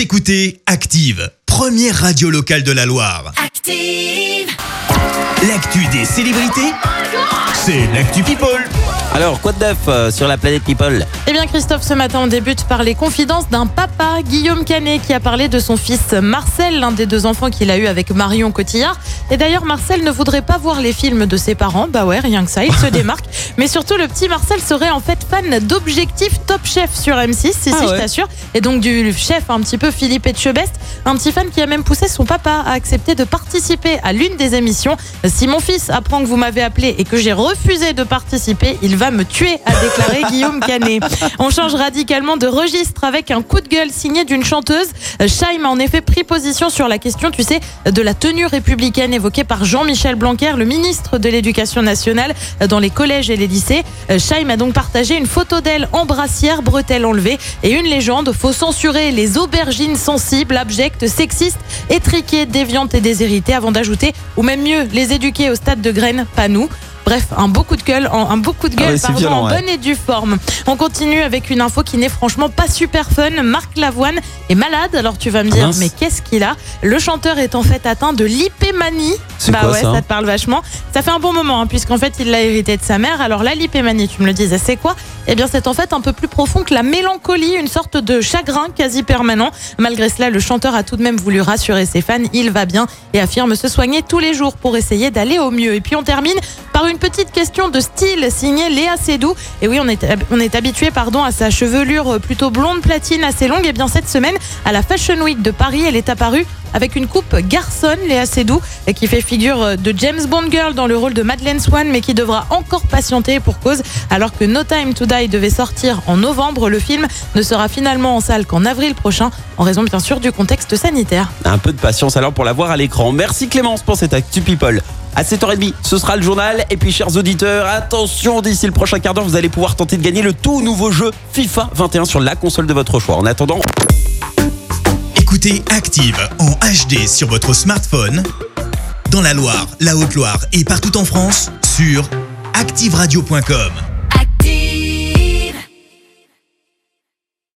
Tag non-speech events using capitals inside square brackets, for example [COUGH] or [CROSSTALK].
Vous écoutez Active, première radio locale de la Loire. Active. L'actu des célébrités, c'est l'actu People. Alors, quoi de neuf euh, sur la planète People? Eh bien Christophe, ce matin on débute par les confidences d'un papa, Guillaume Canet, qui a parlé de son fils Marcel, l'un des deux enfants qu'il a eu avec Marion Cotillard. Et d'ailleurs Marcel ne voudrait pas voir les films de ses parents, bah ouais, rien que ça, il se [LAUGHS] démarque. Mais surtout le petit Marcel serait en fait fan d'Objectif Top Chef sur M6, si si Ah ouais. je t'assure. Et donc du chef un petit peu Philippe Etchebest, un petit fan qui a même poussé son papa à accepter de participer à l'une des émissions. Si mon fils apprend que vous m'avez appelé et que j'ai refusé de participer, il va me tuer, a déclaré [LAUGHS] Guillaume Canet. On change radicalement de registre avec un coup de gueule signé d'une chanteuse. Scheim a en effet pris position sur la question, tu sais, de la tenue républicaine évoquée par Jean-Michel Blanquer, le ministre de l'Éducation nationale, dans les collèges et les lycées. Scheim a donc partagé une photo d'elle en brassière, bretelles enlevées, et une légende faut censurer les aubergines sensibles, abjectes, sexistes, étriquées, déviantes et déshéritées, avant d'ajouter, ou même mieux, les éduquer au stade de graines, pas nous. Bref, un beau coup de gueule, un beau coup de Ah gueule ouais, pardon, violent, en ouais. bonne et due forme. On continue avec une info qui n'est franchement pas super fun. Marc Lavoine est malade. Alors tu vas me dire, mais qu'est-ce qu'il a? Le chanteur est en fait atteint de l'hypémanie. Bah quoi, ouais, ça te parle vachement. Ça fait un bon moment, hein, puisqu'en fait il l'a hérité de sa mère. Alors là, l'hypémanie, tu me le disais, c'est quoi? Eh bien, c'est en fait un peu plus profond que la mélancolie, une sorte de chagrin quasi permanent. Malgré cela, le chanteur a tout de même voulu rassurer ses fans. Il va bien et affirme se soigner tous les jours pour essayer d'aller au mieux. Et puis on termine par une petite question de style signée Léa Seydoux. Et oui, on est, habitué pardon, à sa chevelure plutôt blonde platine assez longue. Et bien cette semaine, à la Fashion Week de Paris, elle est apparue avec une coupe garçonne, Léa Seydoux, qui fait figure de James Bond Girl dans le rôle de Madeleine Swan, mais qui devra encore patienter pour cause, alors que No Time to Die devait sortir en novembre. Le film ne sera finalement en salle qu'en avril prochain, en raison bien sûr du contexte sanitaire. Un peu de patience alors pour la voir à l'écran. Merci Clémence pour cette actu People. À 7h30, ce sera le journal. Et puis, chers auditeurs, attention, d'ici le prochain quart d'heure, vous allez pouvoir tenter de gagner le tout nouveau jeu FIFA 21 sur la console de votre choix. En attendant, Écoutez Active en HD sur votre smartphone, dans la Loire, la Haute-Loire et partout en France, sur activeradio.com.